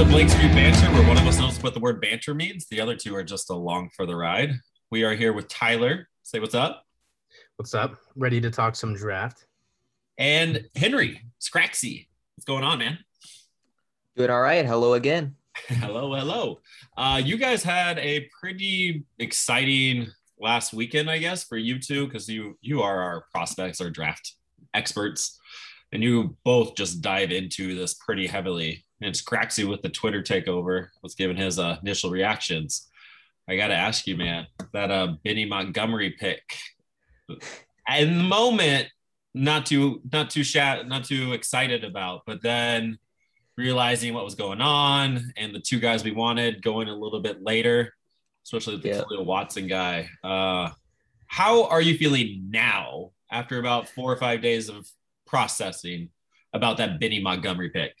to Blake Street Banter, where one of us knows what the word banter means. The other two are just along for the ride. We are here with Tyler. Say what's up. What's up? Ready to talk some draft? And Henry Skraxxy. What's going on, man? Doing all right. Hello again. hello, hello. Uh, you guys had a pretty exciting last weekend, I guess, for you two, because you you are our prospects, our draft experts, and you both just dive into this pretty heavily. And it's Craxy with the Twitter takeover was giving his uh, initial reactions. I got to ask you, man, that uh, Benny Montgomery pick. In the moment, not too not too shat not too excited about, but then realizing what was going on and the two guys we wanted going a little bit later, especially the yeah. Khalil Watson guy. Uh, how are you feeling now after about four or five days of processing about that Benny Montgomery pick?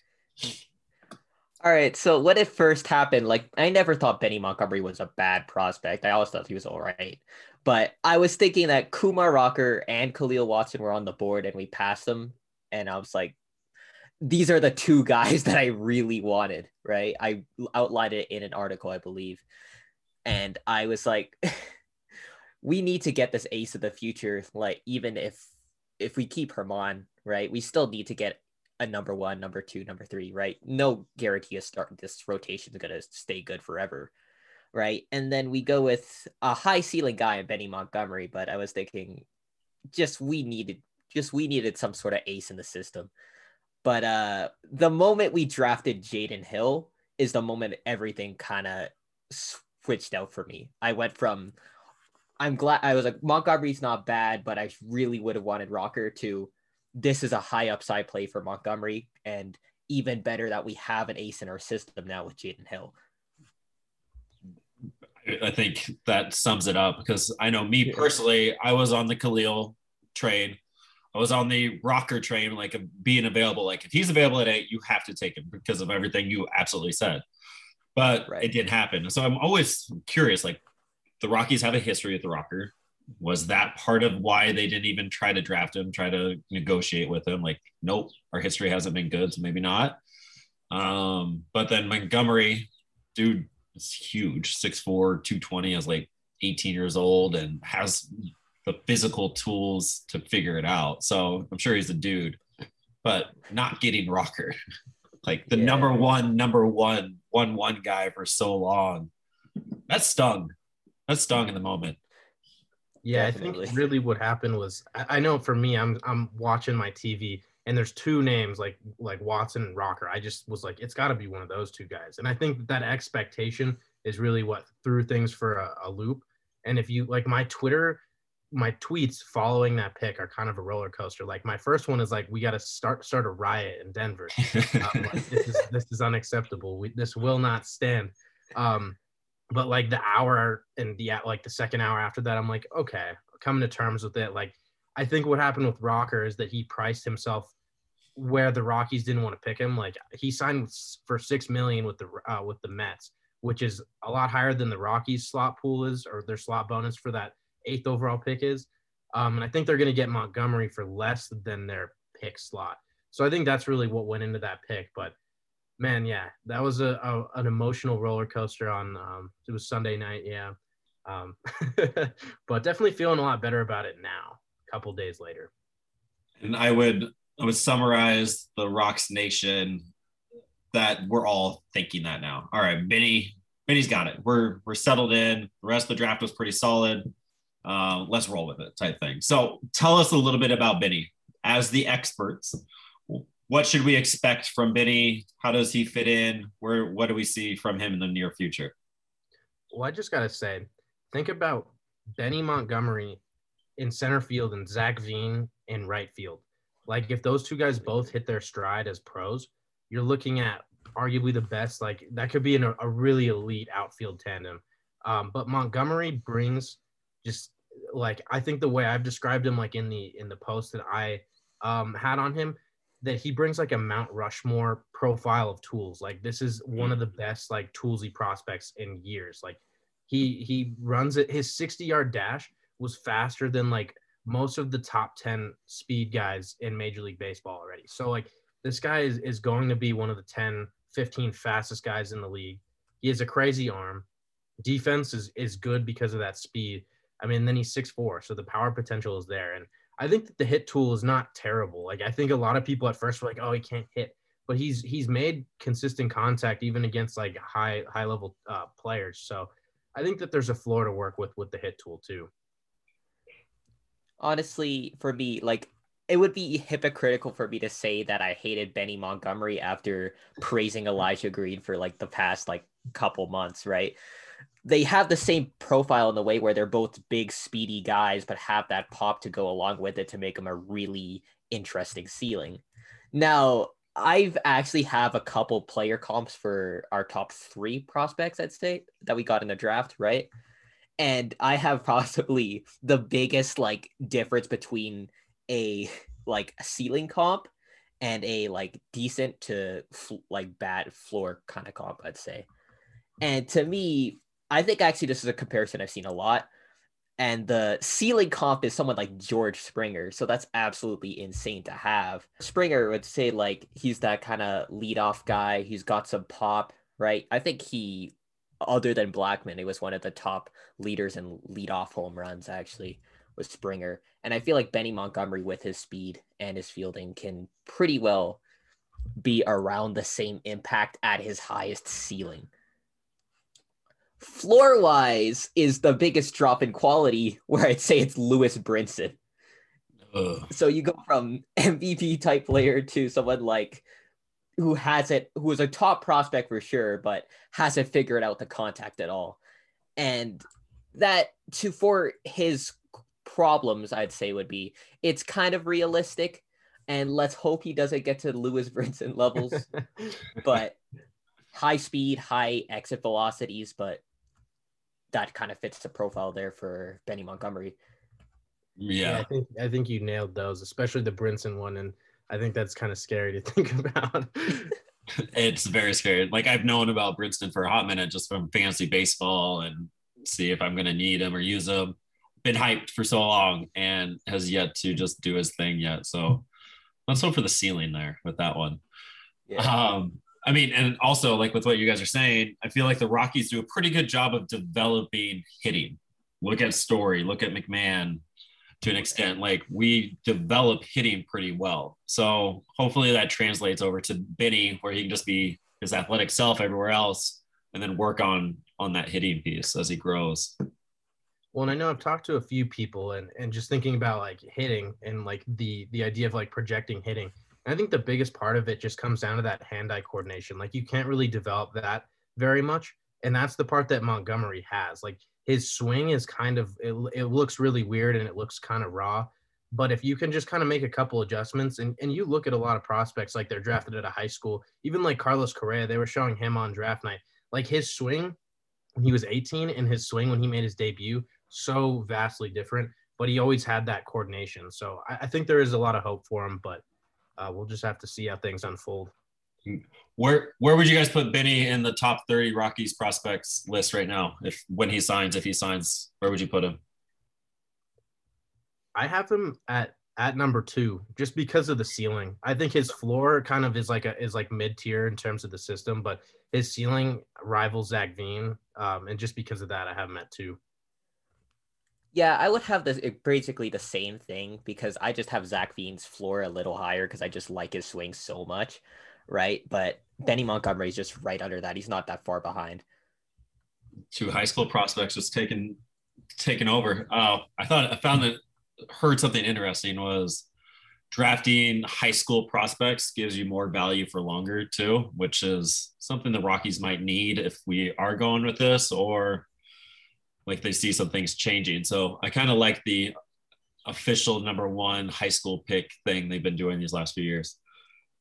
All right. So when it first happened, like I never thought Benny Montgomery was a bad prospect. I always thought he was all right. But I was thinking that Kumar Rocker and Khalil Watson were on the board and we passed them. And I was like, these are the two guys that I really wanted, right? I outlined it in an article, I believe. And I was like, we need to get this ace of the future. Like, even if if we keep Germán, right, we still need to get a number one, number two, number three, right? No guarantee a start this rotation is gonna stay good forever. Right. And then we go with a high ceiling guy in Benny Montgomery, but I was thinking just we needed just we needed some sort of ace in the system but uh, the moment we drafted Jaden Hill is the moment everything kind of switched out for me. I went from I'm glad I was like Montgomery's not bad, but I really would have wanted Rocker to this is a high upside play for Montgomery and even better that we have an ace in our system now with Jaden Hill. I think that sums it up because I know me personally, I was on the Khalil trade I was on the rocker train, like being available. Like if he's available at eight, you have to take him because of everything you absolutely said. But right. it didn't happen. So I'm always curious. Like the Rockies have a history with the rocker. Was that part of why they didn't even try to draft him, try to negotiate with him? Like, nope, our history hasn't been good, so maybe not. Um, but then Montgomery, dude, is huge, 6'4, 220, is like 18 years old and has the physical tools to figure it out. So I'm sure he's a dude, but not getting rocker. like the yeah. number one, number one, one one guy for so long. That stung. That stung in the moment. Yeah, Definitely. I think really what happened was I know for me, I'm I'm watching my TV and there's two names like like Watson and Rocker. I just was like, it's got to be one of those two guys. And I think that expectation is really what threw things for a, a loop. And if you like my Twitter my tweets following that pick are kind of a roller coaster. Like my first one is like, we got to start start a riot in Denver. um, like, this is this is unacceptable. We, this will not stand. Um, but like the hour and the like the second hour after that, I'm like, okay, coming to terms with it. Like I think what happened with Rocker is that he priced himself where the Rockies didn't want to pick him. Like he signed for six million with the uh, with the Mets, which is a lot higher than the Rockies slot pool is or their slot bonus for that eighth overall pick is. Um, and I think they're going to get Montgomery for less than their pick slot. So I think that's really what went into that pick. But man, yeah, that was a, a an emotional roller coaster on um, it was Sunday night, yeah. Um, but definitely feeling a lot better about it now, a couple days later. And I would I would summarize the Rox Nation that we're all thinking that now. All right, Benny, Benny's got it. We're we're settled in. The rest of the draft was pretty solid uh, let's roll with it type thing. So tell us a little bit about Benny as the experts. What should we expect from Benny? How does he fit in? Where what do we see from him in the near future? Well, I just gotta say, think about Benny Montgomery in center field and Zach Veen in right field. Like if those two guys both hit their stride as pros, you're looking at arguably the best. Like that could be in a, a really elite outfield tandem. Um, but Montgomery brings just like I think the way I've described him, like in the in the post that I um, had on him, that he brings like a Mount Rushmore profile of tools. Like this is one of the mm-hmm. best like toolsy prospects in years. Like he he runs it. His 60 yard dash was faster than like most of the top 10 speed guys in Major League Baseball already. So like this guy is, is going to be one of the 10 15 fastest guys in the league. He has a crazy arm. Defense is is good because of that speed. I mean, then he's six four, so the power potential is there. And I think that the hit tool is not terrible. Like I think a lot of people at first were like, "Oh, he can't hit," but he's he's made consistent contact even against like high high level uh, players. So I think that there's a floor to work with with the hit tool too. Honestly, for me, like it would be hypocritical for me to say that I hated Benny Montgomery after praising Elijah Green for like the past like couple months, right? They have the same profile in the way where they're both big, speedy guys, but have that pop to go along with it to make them a really interesting ceiling. Now, I've actually have a couple player comps for our top three prospects, I'd say, that we got in the draft, right? And I have possibly the biggest like difference between a like ceiling comp and a like decent to like bad floor kind of comp, I'd say. And to me, I think actually this is a comparison I've seen a lot. And the ceiling comp is someone like George Springer. So that's absolutely insane to have. Springer would say like he's that kind of lead off guy. He's got some pop, right? I think he, other than Blackmon, he was one of the top leaders in lead off home runs actually with Springer. And I feel like Benny Montgomery with his speed and his fielding can pretty well be around the same impact at his highest ceiling floor wise is the biggest drop in quality where I'd say it's Lewis Brinson. Ugh. So you go from MVP type player to someone like who has it, who is a top prospect for sure, but hasn't figured out the contact at all. And that to for his problems, I'd say would be it's kind of realistic. And let's hope he doesn't get to Lewis Brinson levels. but high speed, high exit velocities, but that kind of fits the profile there for Benny Montgomery. Yeah. yeah. I think I think you nailed those, especially the Brinson one, and I think that's kind of scary to think about. it's very scary. Like I've known about Brinson for a hot minute just from fantasy baseball and see if I'm gonna need him or use him. Been hyped for so long and has yet to just do his thing yet. So let's hope for the ceiling there with that one. Yeah. Um, I mean, and also like with what you guys are saying, I feel like the Rockies do a pretty good job of developing hitting. Look at Story, look at McMahon to an extent. Like we develop hitting pretty well. So hopefully that translates over to Benny, where he can just be his athletic self everywhere else, and then work on on that hitting piece as he grows. Well, and I know I've talked to a few people and and just thinking about like hitting and like the the idea of like projecting hitting I think the biggest part of it just comes down to that hand-eye coordination. Like you can't really develop that very much, and that's the part that Montgomery has. Like his swing is kind of it, it looks really weird and it looks kind of raw. But if you can just kind of make a couple adjustments and, and you look at a lot of prospects like they're drafted at a high school, even like Carlos Correa, they were showing him on draft night. Like his swing when he was 18 and his swing when he made his debut, so vastly different. But he always had that coordination. So I, I think there is a lot of hope for him. But uh, we'll just have to see how things unfold. Where where would you guys put Benny in the top 30 Rockies prospects list right now? If when he signs, if he signs, where would you put him? I have him at at number two just because of the ceiling. I think his floor kind of is like a is like mid tier in terms of the system, but his ceiling rivals Zach Veen, um, and just because of that, I have him at two. Yeah, I would have this eh, basically the same thing because I just have Zach Veen's floor a little higher because I just like his swing so much, right? But hmm. Benny Montgomery is just right under that. He's not that far behind. Two high school prospects just taken taken over. Oh, I thought I found that heard something interesting was drafting high school prospects gives you more value for longer too, which is something the Rockies might need if we are going with this or like they see some things changing. So I kind of like the official number one high school pick thing they've been doing these last few years.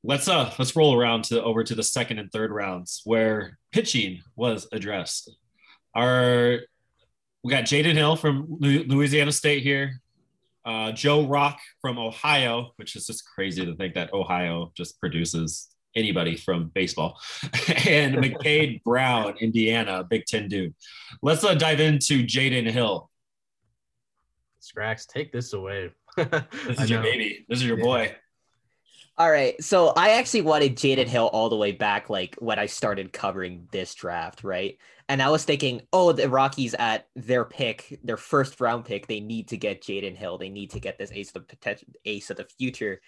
Let's uh let's roll around to over to the second and third rounds where pitching was addressed. Our we got Jaden Hill from Louisiana State here, uh, Joe Rock from Ohio, which is just crazy to think that Ohio just produces anybody from baseball, and McCade Brown, Indiana, Big Ten dude. Let's uh, dive into Jaden Hill. Skraxx, take this away. this is your baby. This is your yeah. boy. All right. So I actually wanted Jaden Hill all the way back, like when I started covering this draft, right? And I was thinking, oh, the Rockies at their pick, their first round pick, they need to get Jaden Hill. They need to get this ace of the potential ace of the future.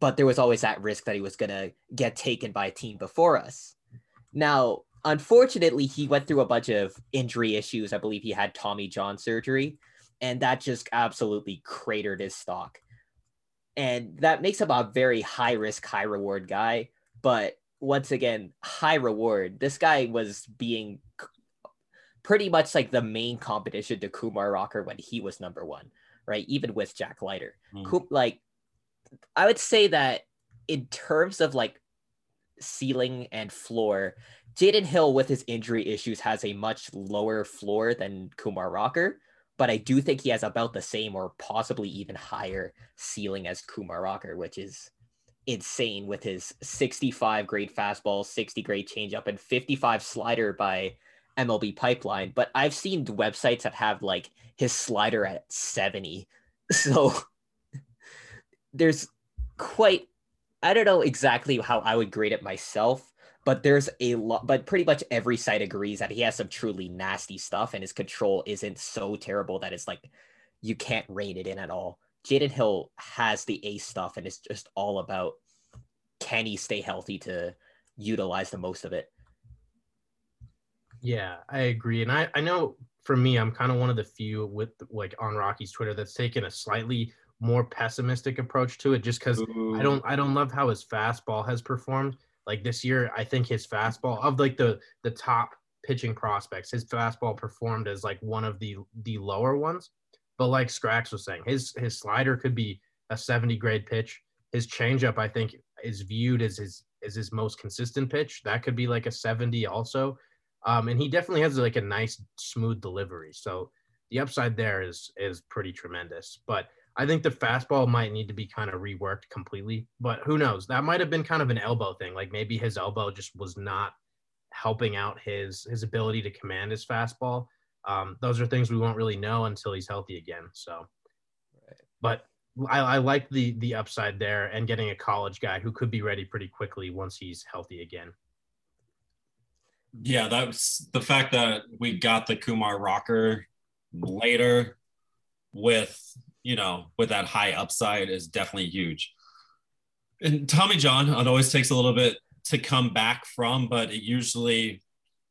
But there was always that risk that he was gonna get taken by a team before us. Now, unfortunately, he went through a bunch of injury issues. I believe he had Tommy John surgery, and that just absolutely cratered his stock and that makes him a very high risk, high reward guy. But once again, high reward. This guy was being pretty much like the main competition to Kumar Rocker when he was number one, right? Even with Jack Leiter. Mm. Like, I would say that in terms of like ceiling and floor, Jaden Hill with his injury issues has a much lower floor than Kumar Rocker but I do think he has about the same or possibly even higher ceiling as Kumar Rocker, which is insane with his 65 grade fastball, 60 grade changeup, and 55 slider by MLB Pipeline. But I've seen websites that have like his slider at 70. So there's quite, I don't know exactly how I would grade it myself, but there's a lot but pretty much every site agrees that he has some truly nasty stuff and his control isn't so terrible that it's like you can't rein it in at all. Jaden hill has the ace stuff and it's just all about can he stay healthy to utilize the most of it. Yeah i agree. And i i know for me i'm kind of one of the few with like on rocky's twitter that's taken a slightly more pessimistic approach to it just because i don't i don't love how his fastball has performed like this year, I think his fastball of like the the top pitching prospects, his fastball performed as like one of the the lower ones. But like Skraxx was saying, his his slider could be a 70 grade pitch. His changeup, I think, is viewed as his as his most consistent pitch. That could be like a 70 also. Um, and he definitely has like a nice smooth delivery. So the upside there is is pretty tremendous. But I think the fastball might need to be kind of reworked completely, but who knows? That might have been kind of an elbow thing. Like maybe his elbow just was not helping out his his ability to command his fastball. Um, those are things we won't really know until he's healthy again. So, but I, I like the the upside there and getting a college guy who could be ready pretty quickly once he's healthy again. Yeah, that's the fact that we got the Kumar Rocker later with you know, with that high upside is definitely huge. And Tommy John, it always takes a little bit to come back from, but it usually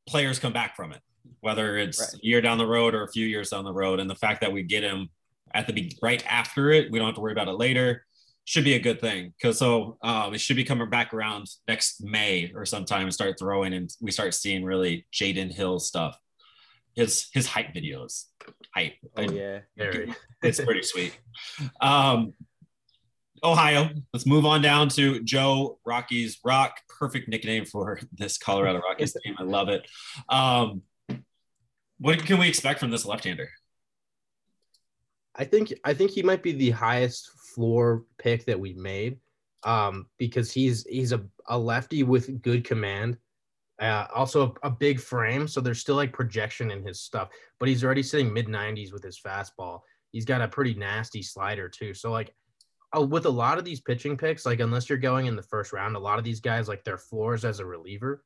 players come back from it, whether it's right. a year down the road or a few years down the road. And the fact that we get him at the right after it, we don't have to worry about it later, should be a good thing. Because so um, it should be coming back around next May or sometime and start throwing, and we start seeing really Jaden Hill stuff his his hype videos. Hype. Oh yeah, it's pretty sweet. Um, Ohio. Let's move on down to Joe Rockies Rock. Perfect nickname for this Colorado Rockies team. I love it. Um, what can we expect from this left-hander? I think I think he might be the highest floor pick that we made um, because he's he's a, a lefty with good command. Uh, also a, a, big frame, so there's still like projection in his stuff, but he's already sitting mid 90s with his fastball. He's got a pretty nasty slider too. So like uh, with a lot of these pitching picks, like unless you're going in the first round, a lot of these guys like their floors as a reliever.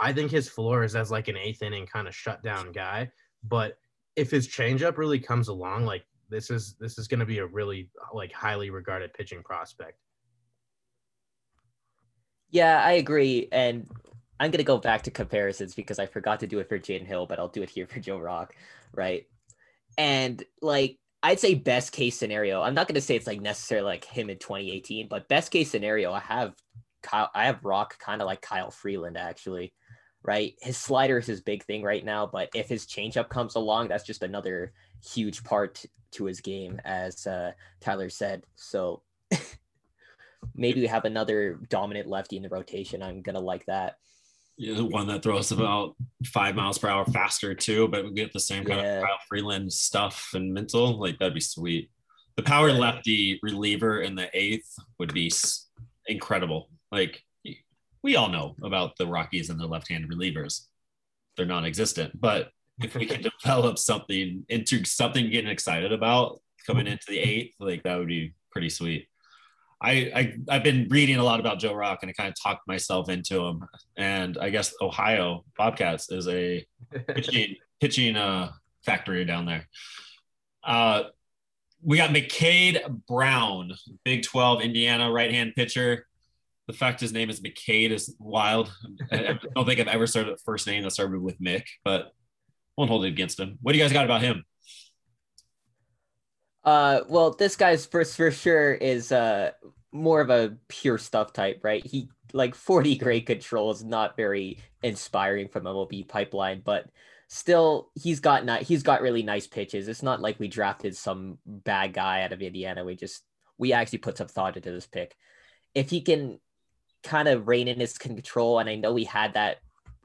I think his floor is as like an eighth inning kind of shutdown guy. But if his changeup really comes along, like this is this is going to be a really like highly regarded pitching prospect. Yeah, I agree. And I'm gonna go back to comparisons because I forgot to do it for Jaden Hill, but I'll do it here for Joe Rock, right? And like I'd say best case scenario. I'm not gonna say it's like necessarily like him in 2018, but best case scenario, I have Kyle, I have Rock kind of like Kyle Freeland actually, right? His slider is his big thing right now, but if his changeup comes along, that's just another huge part to his game, as uh, Tyler said. So maybe we have another dominant lefty in the rotation. I'm gonna like that one that throws hmm. about five miles per hour faster too, but we get the same kind yeah. of Kyle Freeland stuff and mental. Like that'd be sweet. The power lefty reliever in the eighth would be incredible. Like we all know about the Rockies and the left-handed relievers; they're non-existent. But if we can develop something into something getting excited about coming hmm. into the eighth, like that would be pretty sweet. I, I have been reading a lot about Joe Rock and I kind of talked myself into him. And I guess Ohio Bobcats is a pitching pitching uh, factory down there. Uh, we got McCade Brown, Big 12 Indiana right hand pitcher. The fact his name is McCade is wild. I don't think I've ever started a first name that started with Mick, but won't hold it against him. What do you guys got about him? Uh, well, this guy's first for sure is uh more of a pure stuff type, right? He like 40 grade control is not very inspiring from MLB pipeline, but still he's got not he's got really nice pitches. It's not like we drafted some bad guy out of Indiana. We just we actually put some thought into this pick. If he can kind of rein in his control, and I know he had that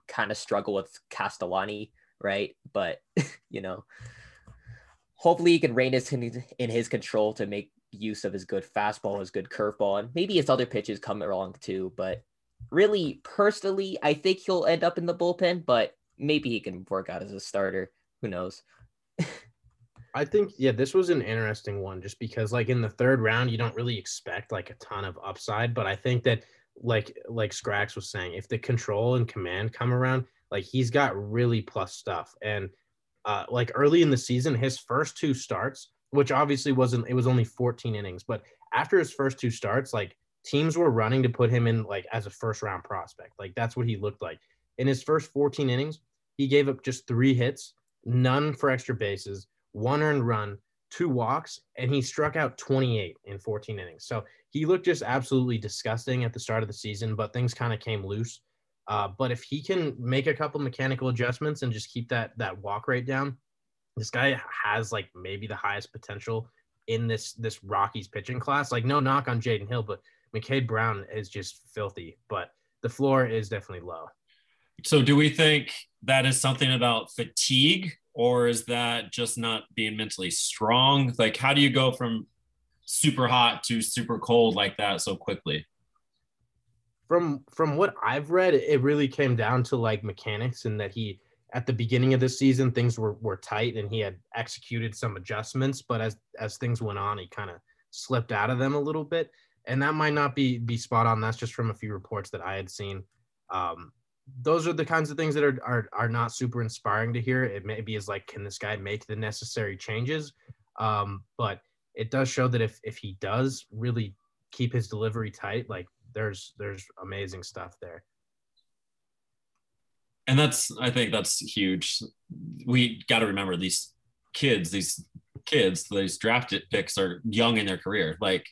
kind of struggle with Castellani, right? But you know, hopefully he can rein his in his control to make use of his good fastball, his good curveball, and maybe his other pitches come along too. But really, personally, I think he'll end up in the bullpen, but maybe he can work out as a starter. Who knows? I think yeah, this was an interesting one just because like in the third round, you don't really expect like a ton of upside, but I think that like like Skraxx was saying, if the control and command come around, like he's got really plus stuff. And uh, like early in the season, his first two starts, which obviously wasn't, it was only 14 innings, but after his first two starts, like teams were running to put him in like as a first round prospect. Like that's what he looked like. In his first 14 innings, he gave up just three hits, none for extra bases, one earned run, two walks, and he struck out 28 in 14 innings. So he looked just absolutely disgusting at the start of the season, but things kind of came loose. Uh, but if he can make a couple mechanical adjustments and just keep that that walk rate down, this guy has like maybe the highest potential in this this Rockies pitching class. Like no knock on Jaden Hill, but McCade Brown is just filthy. But the floor is definitely low. So do we think that is something about fatigue, or is that just not being mentally strong? Like, how do you go from super hot to super cold like that so quickly? From from what I've read, it really came down to like mechanics and that he at the beginning of the season things were were tight and he had executed some adjustments, but as as things went on, he kind of slipped out of them a little bit. And that might not be be spot on. That's just from a few reports that I had seen. Um, those are the kinds of things that are, are are not super inspiring to hear. It maybe is like, can this guy make the necessary changes? Um, but it does show that if if he does really keep his delivery tight, like there's there's amazing stuff there. And that's i think that's huge. We got to remember these kids these kids these drafted picks are young in their career. Like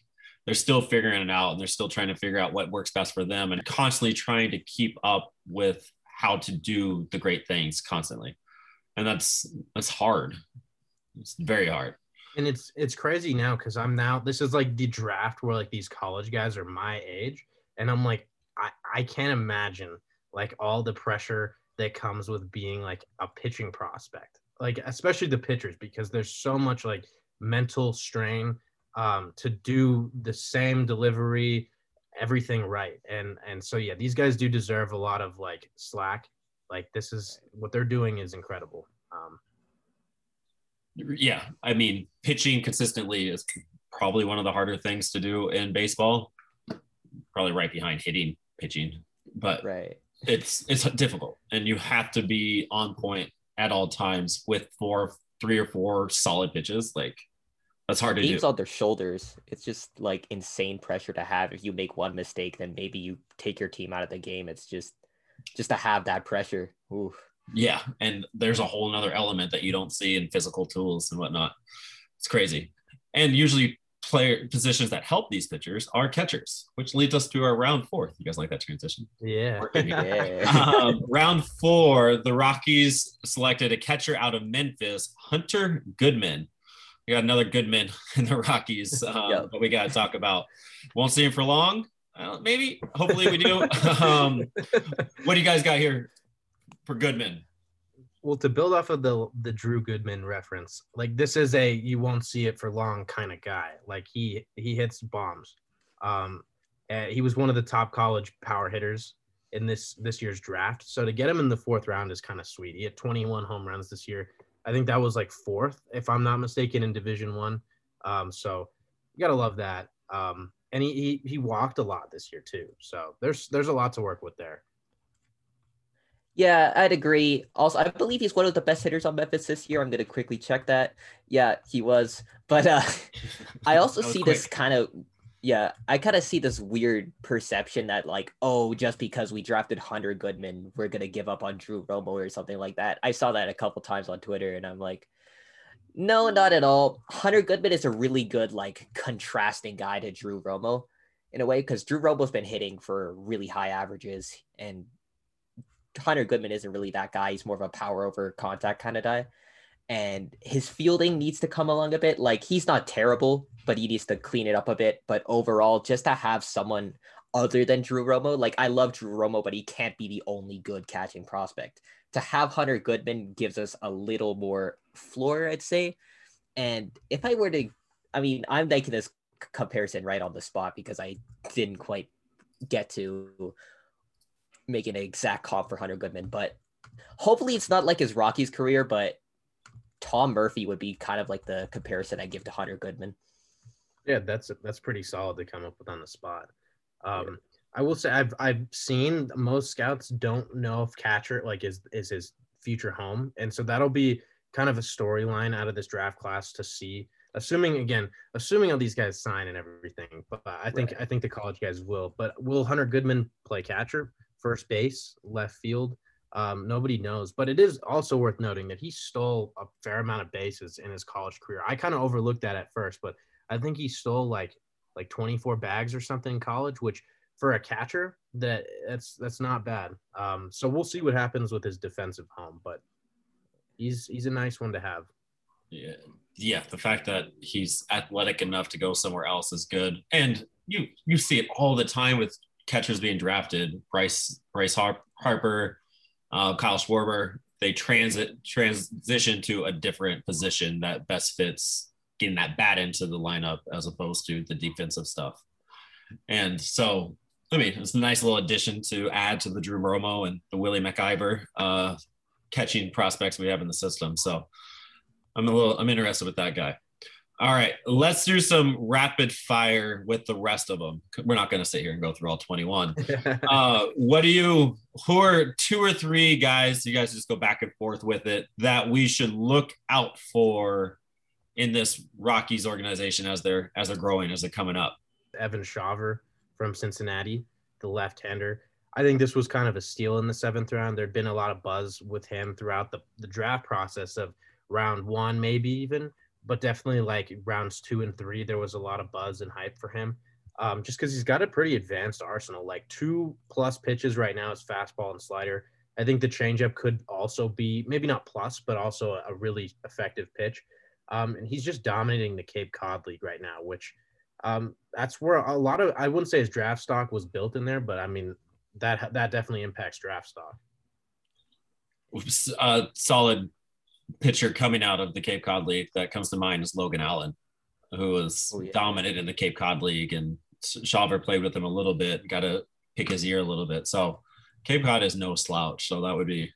they're still figuring it out and they're still trying to figure out what works best for them and constantly trying to keep up with how to do the great things constantly. And that's that's hard. It's very hard and it's it's crazy now because I'm now this is like the draft where like these college guys are my age, and I'm like I I can't imagine like all the pressure that comes with being like a pitching prospect, like especially the pitchers because there's so much like mental strain um, to do the same delivery, everything right, and and so yeah, these guys do deserve a lot of like slack. Like this is what they're doing is incredible. Um, yeah, I mean, pitching consistently is probably one of the harder things to do in baseball. Probably right behind hitting pitching, but right. it's it's difficult, and you have to be on point at all times with four, three or four solid pitches. Like that's hard to Teams do. on their shoulders. It's just like insane pressure to have. If you make one mistake, then maybe you take your team out of the game. It's just just to have that pressure. Oof. Yeah, and there's a whole another element that you don't see in physical tools and whatnot. It's crazy. And usually player positions that help these pitchers are catchers, which leads us to our round four. You guys like that transition? Yeah. yeah. um, round four, the Rockies selected a catcher out of Memphis, Hunter Goodman. We got another Goodman in the Rockies, um, yep. but we got to talk about. Won't see him for long. Uh, maybe, hopefully, we do. um, what do you guys got here for Goodman? Well, to build off of the the Drew Goodman reference, like this is a you won't see it for long kind of guy. Like he he hits bombs. Um, he was one of the top college power hitters in this this year's draft. So to get him in the fourth round is kind of sweet. He had 21 home runs this year. I think that was like fourth, if I'm not mistaken, in Division One. Um, so you gotta love that. Um, and he, he he walked a lot this year too. So there's there's a lot to work with there. Yeah, I'd agree. Also, I believe he's one of the best hitters on Memphis this year. I'm going to quickly check that. Yeah, he was. But uh, I also see quick. this kind of, yeah, I kind of see this weird perception that, like, oh, just because we drafted Hunter Goodman, we're going to give up on Drew Romo or something like that. I saw that a couple times on Twitter, and I'm like, no, not at all. Hunter Goodman is a really good, like, contrasting guy to Drew Romo in a way, because Drew Romo's been hitting for really high averages and Hunter Goodman isn't really that guy. He's more of a power over contact kind of guy. And his fielding needs to come along a bit. Like he's not terrible, but he needs to clean it up a bit. But overall, just to have someone other than Drew Romo, like I love Drew Romo, but he can't be the only good catching prospect. To have Hunter Goodman gives us a little more floor, I'd say. And if I were to, I mean, I'm making this comparison right on the spot because I didn't quite get to making an exact call for Hunter Goodman, but hopefully it's not like his Rockies career, but Tom Murphy would be kind of like the comparison I give to Hunter Goodman. Yeah, that's that's pretty solid to come up with on the spot. Um, I will say I've I've seen most scouts don't know if catcher like is is his future home, and so that'll be kind of a storyline out of this draft class to see. Assuming again, assuming all these guys sign and everything, but I think right. I think the college guys will. But will Hunter Goodman play catcher? First base, left field. Um, nobody knows, but it is also worth noting that he stole a fair amount of bases in his college career. I kind of overlooked that at first, but I think he stole like like 24 bags or something in college, which for a catcher, that that's that's not bad. Um, so we'll see what happens with his defensive home, but he's he's a nice one to have. Yeah, yeah. The fact that he's athletic enough to go somewhere else is good, and you you see it all the time with catchers being drafted, Bryce Bryce Harper, uh, Kyle Schwarber, they transit transition to a different position that best fits getting that bat into the lineup as opposed to the defensive stuff. And so, I mean, it's a nice little addition to add to the Drew Romo and the Willie MacIver uh, catching prospects we have in the system. So I'm a little, I'm interested with that guy. All right, let's do some rapid fire with the rest of them. We're not going to sit here and go through all 21. uh, what do you, who are two or three guys, you guys just go back and forth with it, that we should look out for in this Rockies organization as they're as they're growing, as they're coming up? Evan Shawver from Cincinnati, the left-hander. I think this was kind of a steal in the seventh round. There'd been a lot of buzz with him throughout the, the draft process of round one, maybe even but definitely like rounds two and three, there was a lot of buzz and hype for him. Um, just because he's got a pretty advanced arsenal, like two plus pitches right now is fastball and slider. I think the changeup could also be maybe not plus, but also a really effective pitch. Um, and he's just dominating the Cape Cod League right now, which um, that's where a lot of I wouldn't say his draft stock was built in there, but I mean that that definitely impacts draft stock. Uh, solid pitcher coming out of the Cape Cod League that comes to mind is Logan Allen, who was oh, yeah. dominant in the Cape Cod League, and Shawver played with him a little bit, got to pick his ear a little bit. So Cape Cod is no slouch. So that would be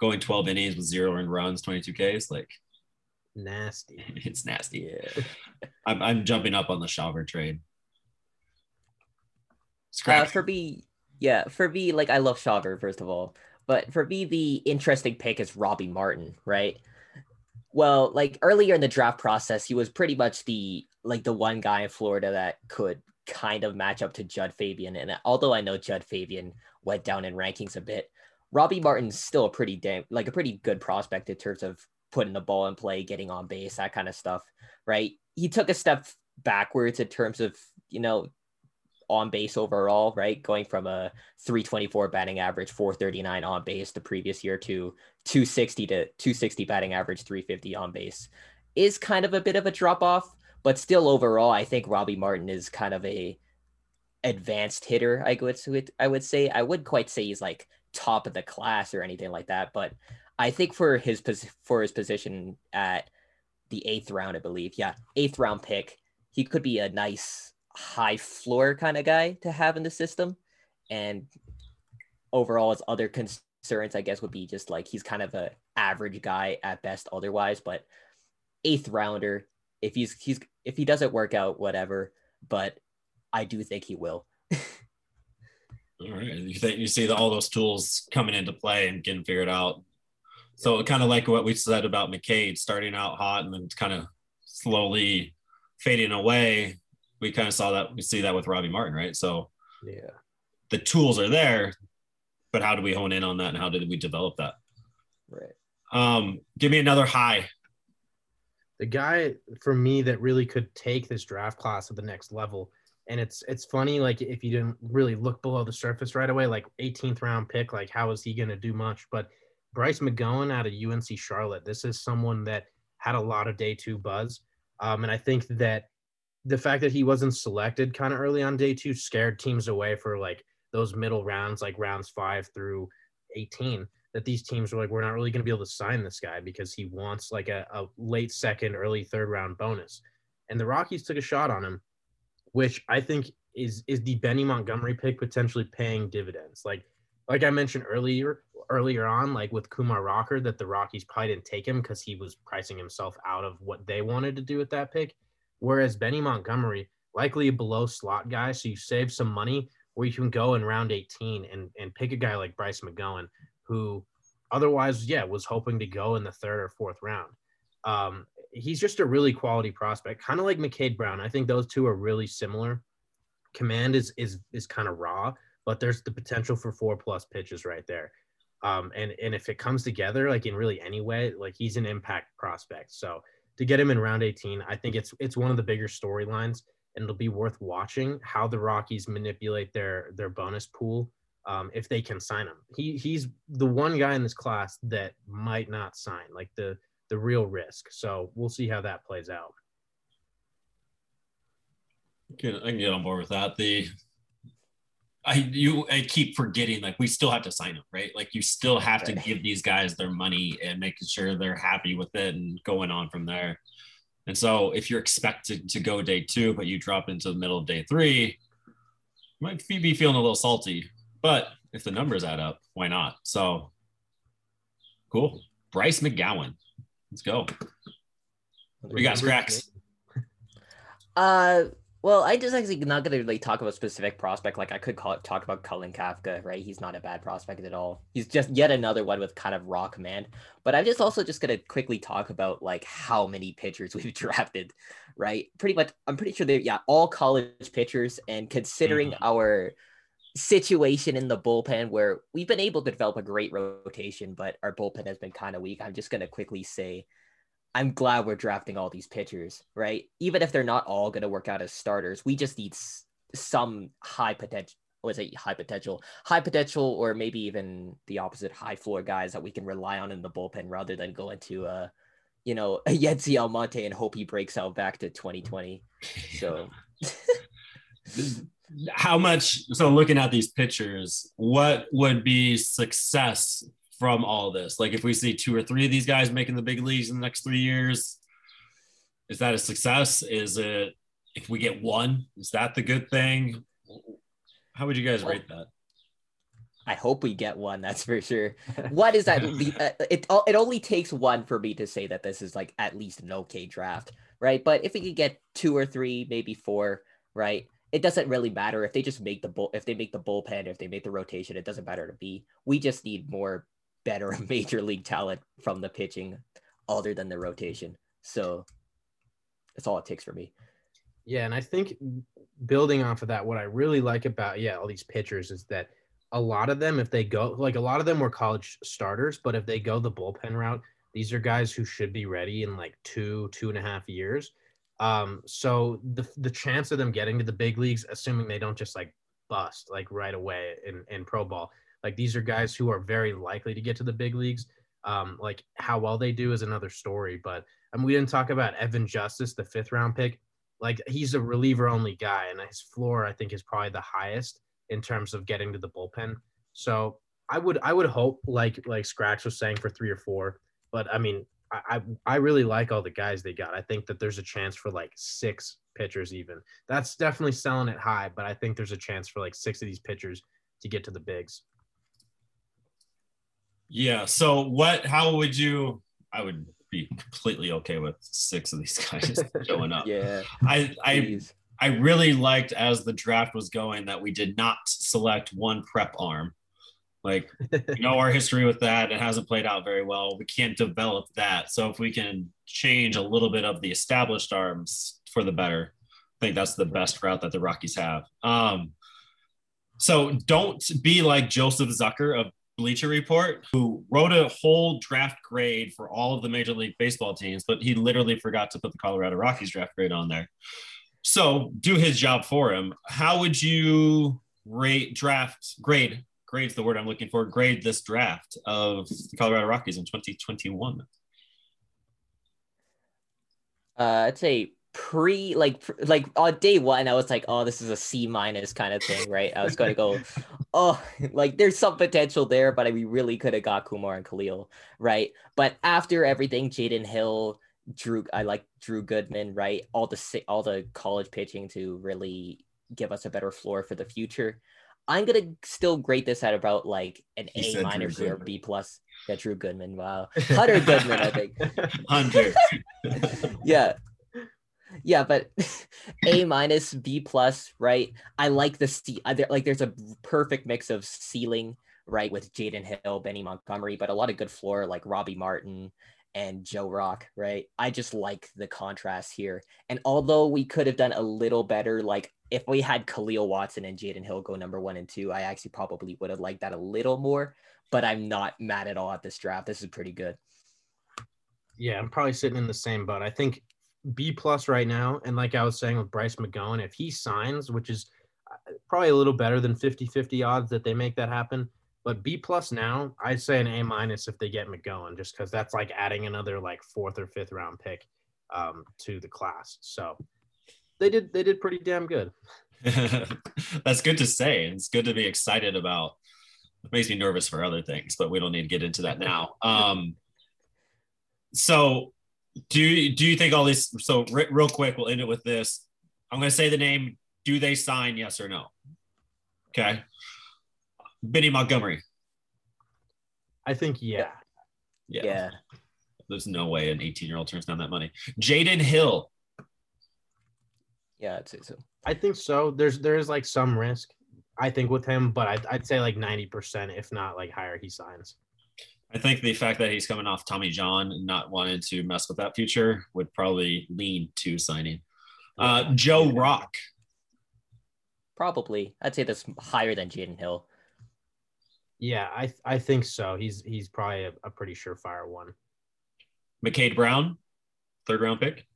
going 12 innings with zero earned runs, 22 Ks, like nasty. it's nasty. Yeah. I'm, I'm jumping up on the Shawver trade. Uh, for me, yeah, for me, like I love Shawver first of all. But for me, the interesting pick is Robby Martin, right? Well, like earlier in the draft process, he was pretty much the like the one guy in Florida that could kind of match up to Jud Fabian. And although I know Jud Fabian went down in rankings a bit, Robby Martin's still a pretty damn like a pretty good prospect in terms of putting the ball in play, getting on base, that kind of stuff, right? He took a step backwards in terms of you know on base overall, right? Going from a 324 batting average, 439 on base the previous year to 260 to 260 batting average, 350 on base is kind of a bit of a drop off, but still overall, I think Robby Martin is kind of a advanced hitter. I would I would say I would quite say he's like top of the class or anything like that, but I think for his for his position at the eighth round, I believe, yeah, eighth round pick, he could be a nice high floor kind of guy to have in the system. And overall, his other concerns, I guess, would be just like he's kind of a average guy at best otherwise, but eighth rounder, if he's he's if he doesn't work out, whatever. But I do think he will. all right, you think you see the, all those tools coming into play and getting figured out. So kind of like what we said about McCade starting out hot and then kind of slowly fading away. We kind of saw that we see that with Robby Martin, right? So yeah, the tools are there, but how do we hone in on that and how did we develop that? Right. Um, give me another high. The guy for me that really could take this draft class to the next level. And it's it's funny, like if you didn't really look below the surface right away, like 18th round pick, like how is he gonna do much? But Bryce McGowan out of UNC Charlotte, this is someone that had a lot of day two buzz. Um, and I think that the fact that he wasn't selected kind of early on day two scared teams away for like those middle rounds, like rounds five through 18, that these teams were like, we're not really going to be able to sign this guy because he wants like a, a late second, early third round bonus. And the Rockies took a shot on him, which I think is is the Benny Montgomery pick potentially paying dividends. Like like I mentioned earlier earlier on, like with Kumar Rocker, that the Rockies probably didn't take him because he was pricing himself out of what they wanted to do with that pick. Whereas Benny Montgomery, likely a below slot guy, so you save some money where you can go in round 18 and, and pick a guy like Bryce McGowan, who otherwise, yeah, was hoping to go in the third or fourth round. Um, he's just a really quality prospect, kind of like McCade Brown. I think those two are really similar. Command is is is kind of raw, but there's the potential for four plus pitches right there. Um, and and if it comes together, like in really any way, like he's an impact prospect. So to get him in round 18, I think it's it's one of the bigger storylines, and it'll be worth watching how the Rockies manipulate their their bonus pool um, if they can sign him. He he's the one guy in this class that might not sign, like the the real risk. So we'll see how that plays out. I can get on board with that. The I you I keep forgetting like we still have to sign them, right? Like you still have to give these guys their money and making sure they're happy with it and going on from there. And so if you're expected to go day two, but you drop into the middle of day three, you might be feeling a little salty. But if the numbers add up, why not? So cool. Bryce McGowan. Let's go. We got cracks. Uh well, I just actually not gonna really talk about specific prospect. Like I could call it, talk about Cullen Kafka, right? He's not a bad prospect at all. He's just yet another one with kind of raw command. But I'm just also just gonna quickly talk about like how many pitchers we've drafted, right? Pretty much, I'm pretty sure they're yeah all college pitchers. And considering mm-hmm. our situation in the bullpen where we've been able to develop a great rotation, but our bullpen has been kind of weak, I'm just gonna quickly say I'm glad we're drafting all these pitchers, right? Even if they're not all going to work out as starters, we just need s- some high potential. Was it high potential, high potential, or maybe even the opposite, high floor guys that we can rely on in the bullpen rather than go into a, you know, a Yency Almonte and hope he breaks out back to 2020. So, how much? So, looking at these pitchers, what would be success from all this? Like if we see two or three of these guys making the big leagues in the next three years, is that a success? Is it if we get one, is that the good thing? How would you guys rate that? I hope we get one. That's for sure. What is that? uh, it it only takes one for me to say that this is like at least an okay draft, right? But if we could get two or three, maybe four, right? It doesn't really matter if they just make the bull. If they make the bullpen, if they make the rotation, it doesn't matter to me. We just need more better major league talent from the pitching other than the rotation. So that's all it takes for me. Yeah, and I think building off of that, what I really like about yeah all these pitchers is that a lot of them, if they go like a lot of them were college starters, but if they go the bullpen route, these are guys who should be ready in like two two and a half years. Um, so the the chance of them getting to the big leagues, assuming they don't just like bust like right away in in pro ball, like these are guys who are very likely to get to the big leagues. Um, like how well they do is another story. But I mean, we didn't talk about Evan Justice, the fifth round pick. Like he's a reliever only guy, and his floor I think is probably the highest in terms of getting to the bullpen. So I would I would hope like like Skraxx was saying for three or four. But I mean, I, I, really like all the guys they got. I think that there's a chance for like six pitchers even. That's definitely selling it high, but I think there's a chance for like six of these pitchers to get to the bigs. Yeah. So what? How would you? I would be completely okay with six of these guys showing up. yeah. I I I really liked as the draft was going that we did not select one prep arm. Like, you know, our history with that, it hasn't played out very well. We can't develop that. So if we can change a little bit of the established arms for the better, I think that's the best route that the Rockies have. Um, so don't be like Joseph Zucker of Bleacher Report, who wrote a whole draft grade for all of the Major League Baseball teams, but he literally forgot to put the Colorado Rockies draft grade on there. So do his job for him. How would you rate draft grade? Grade's the word I'm looking for. Grade this draft of the Colorado Rockies in 2021. Uh, I'd say pre like like on day one i was like oh this is a c minus kind of thing right i was going to go oh like there's some potential there but we really could have got kumar and khalil right? But after everything jaden hill drew i like drew goodman right? All the all the college pitching to really give us a better floor for the future. I'm gonna still grade this at about like an he a minus or b plus. Yeah drew goodman wow. Hunter goodman i think. Hunter. Yeah yeah but a minus b plus right? I like the st- uh, like there's a perfect mix of ceiling right with jaden hill benny montgomery but a lot of good floor like robby martin and joe rock right? I just like the contrast here. And although we could have done a little better like if we had khalil watson and jaden hill go number one and two i actually probably would have liked that a little more but i'm not mad at all at this draft. This is pretty good. Yeah i'm probably sitting in the same boat. I think B plus right now. And like I was saying with Bryce McGowan, if he signs, which is uh, probably a little better than 50 50 odds that they make that happen. But B plus now, I'd say an A minus if they get McGowin, just because that's like adding another like fourth or fifth round pick um, to the class. So they did they did pretty damn good. that's good to say. It's good to be excited about. It makes me nervous for other things, but we don't need to get into that now. Um, so do you, do you think all these? So real quick, we'll end it with this. I'm going to say the name. Do they sign? Yes or no? Okay. Benny Montgomery. I think yeah. Yeah. yeah. There's no way an 18 year old turns down that money. Jaden Hill. Yeah, I'd say so. I think so. There's there is like some risk, I think, with him, but I'd, I'd say like 90%, if not like higher, he signs. I think the fact that he's coming off Tommy John and not wanting to mess with that future would probably lean to signing. Uh, Joe Rock. Probably. I'd say that's higher than Jaden Hill. Yeah, I I think so. He's he's probably a, a pretty surefire one. McCade Brown, third round pick.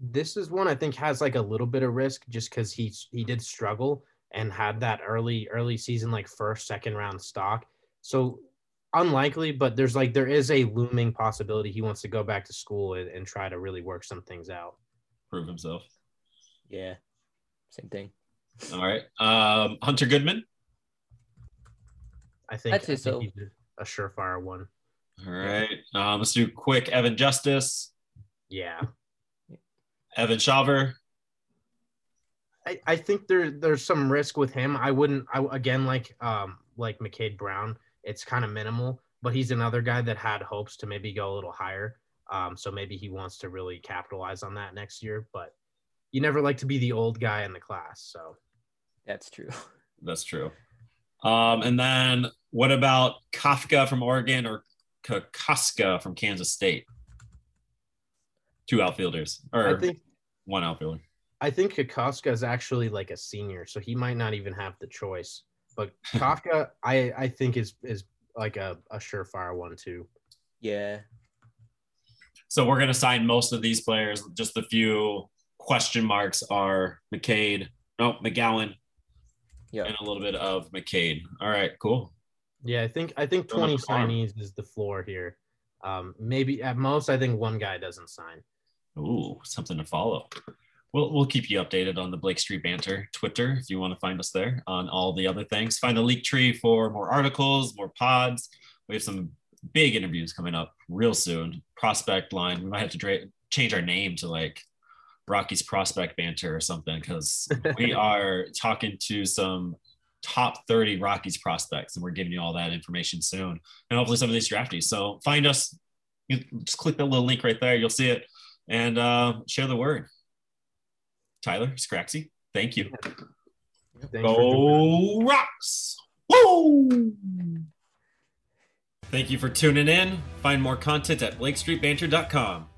This is one I think has like a little bit of risk just because he he did struggle and had that early early season like first second round stock. So unlikely, but there's like there is a looming possibility he wants to go back to school and, and try to really work some things out. Prove himself. Yeah. Same thing. All right. Um, Hunter Goodman. I think, I'd say I think so. he's a surefire one. All right. Um, let's do quick. Evan Justice. Yeah. Evan Shawver. I, I think there there's some risk with him. I wouldn't I again like um like McCade Brown it's kind of minimal. But he's another guy that had hopes to maybe go a little higher. Um, so maybe he wants to really capitalize on that next year. But you never like to be the old guy in the class. So that's true. That's true. Um, and then what about Kafka from Oregon or Kokoska from Kansas State? Two outfielders, or I think one outfielder. I think Kokoska is actually like a senior, so he might not even have the choice. But Kafka, I I think is is like a, a surefire one too. Yeah. So we're gonna sign most of these players. Just a few question marks are McCade, no McGowan, yeah, and a little bit of McCade. All right, cool. Yeah, I think I think twenty signees is the floor here. Um, maybe at most, I think one guy doesn't sign. Ooh, something to follow we'll we'll keep you updated on the Blake Street Banter Twitter if you want to find us there on all the other things. Find the Linktree for more articles, more pods. We have some big interviews coming up real soon. Prospect line. We might have to dra- change our name to like Rocky's Prospect Banter or something because we are talking to some top 30 Rockies prospects and we're giving you all that information soon and hopefully some of these draftees. So find us. You just click that little link right there. You'll see it and uh, share the word. Tyler, Skraxxy, thank you. Thanks Go Rox! Woo! Thank you for tuning in. Find more content at BlakeStreetBanter.com.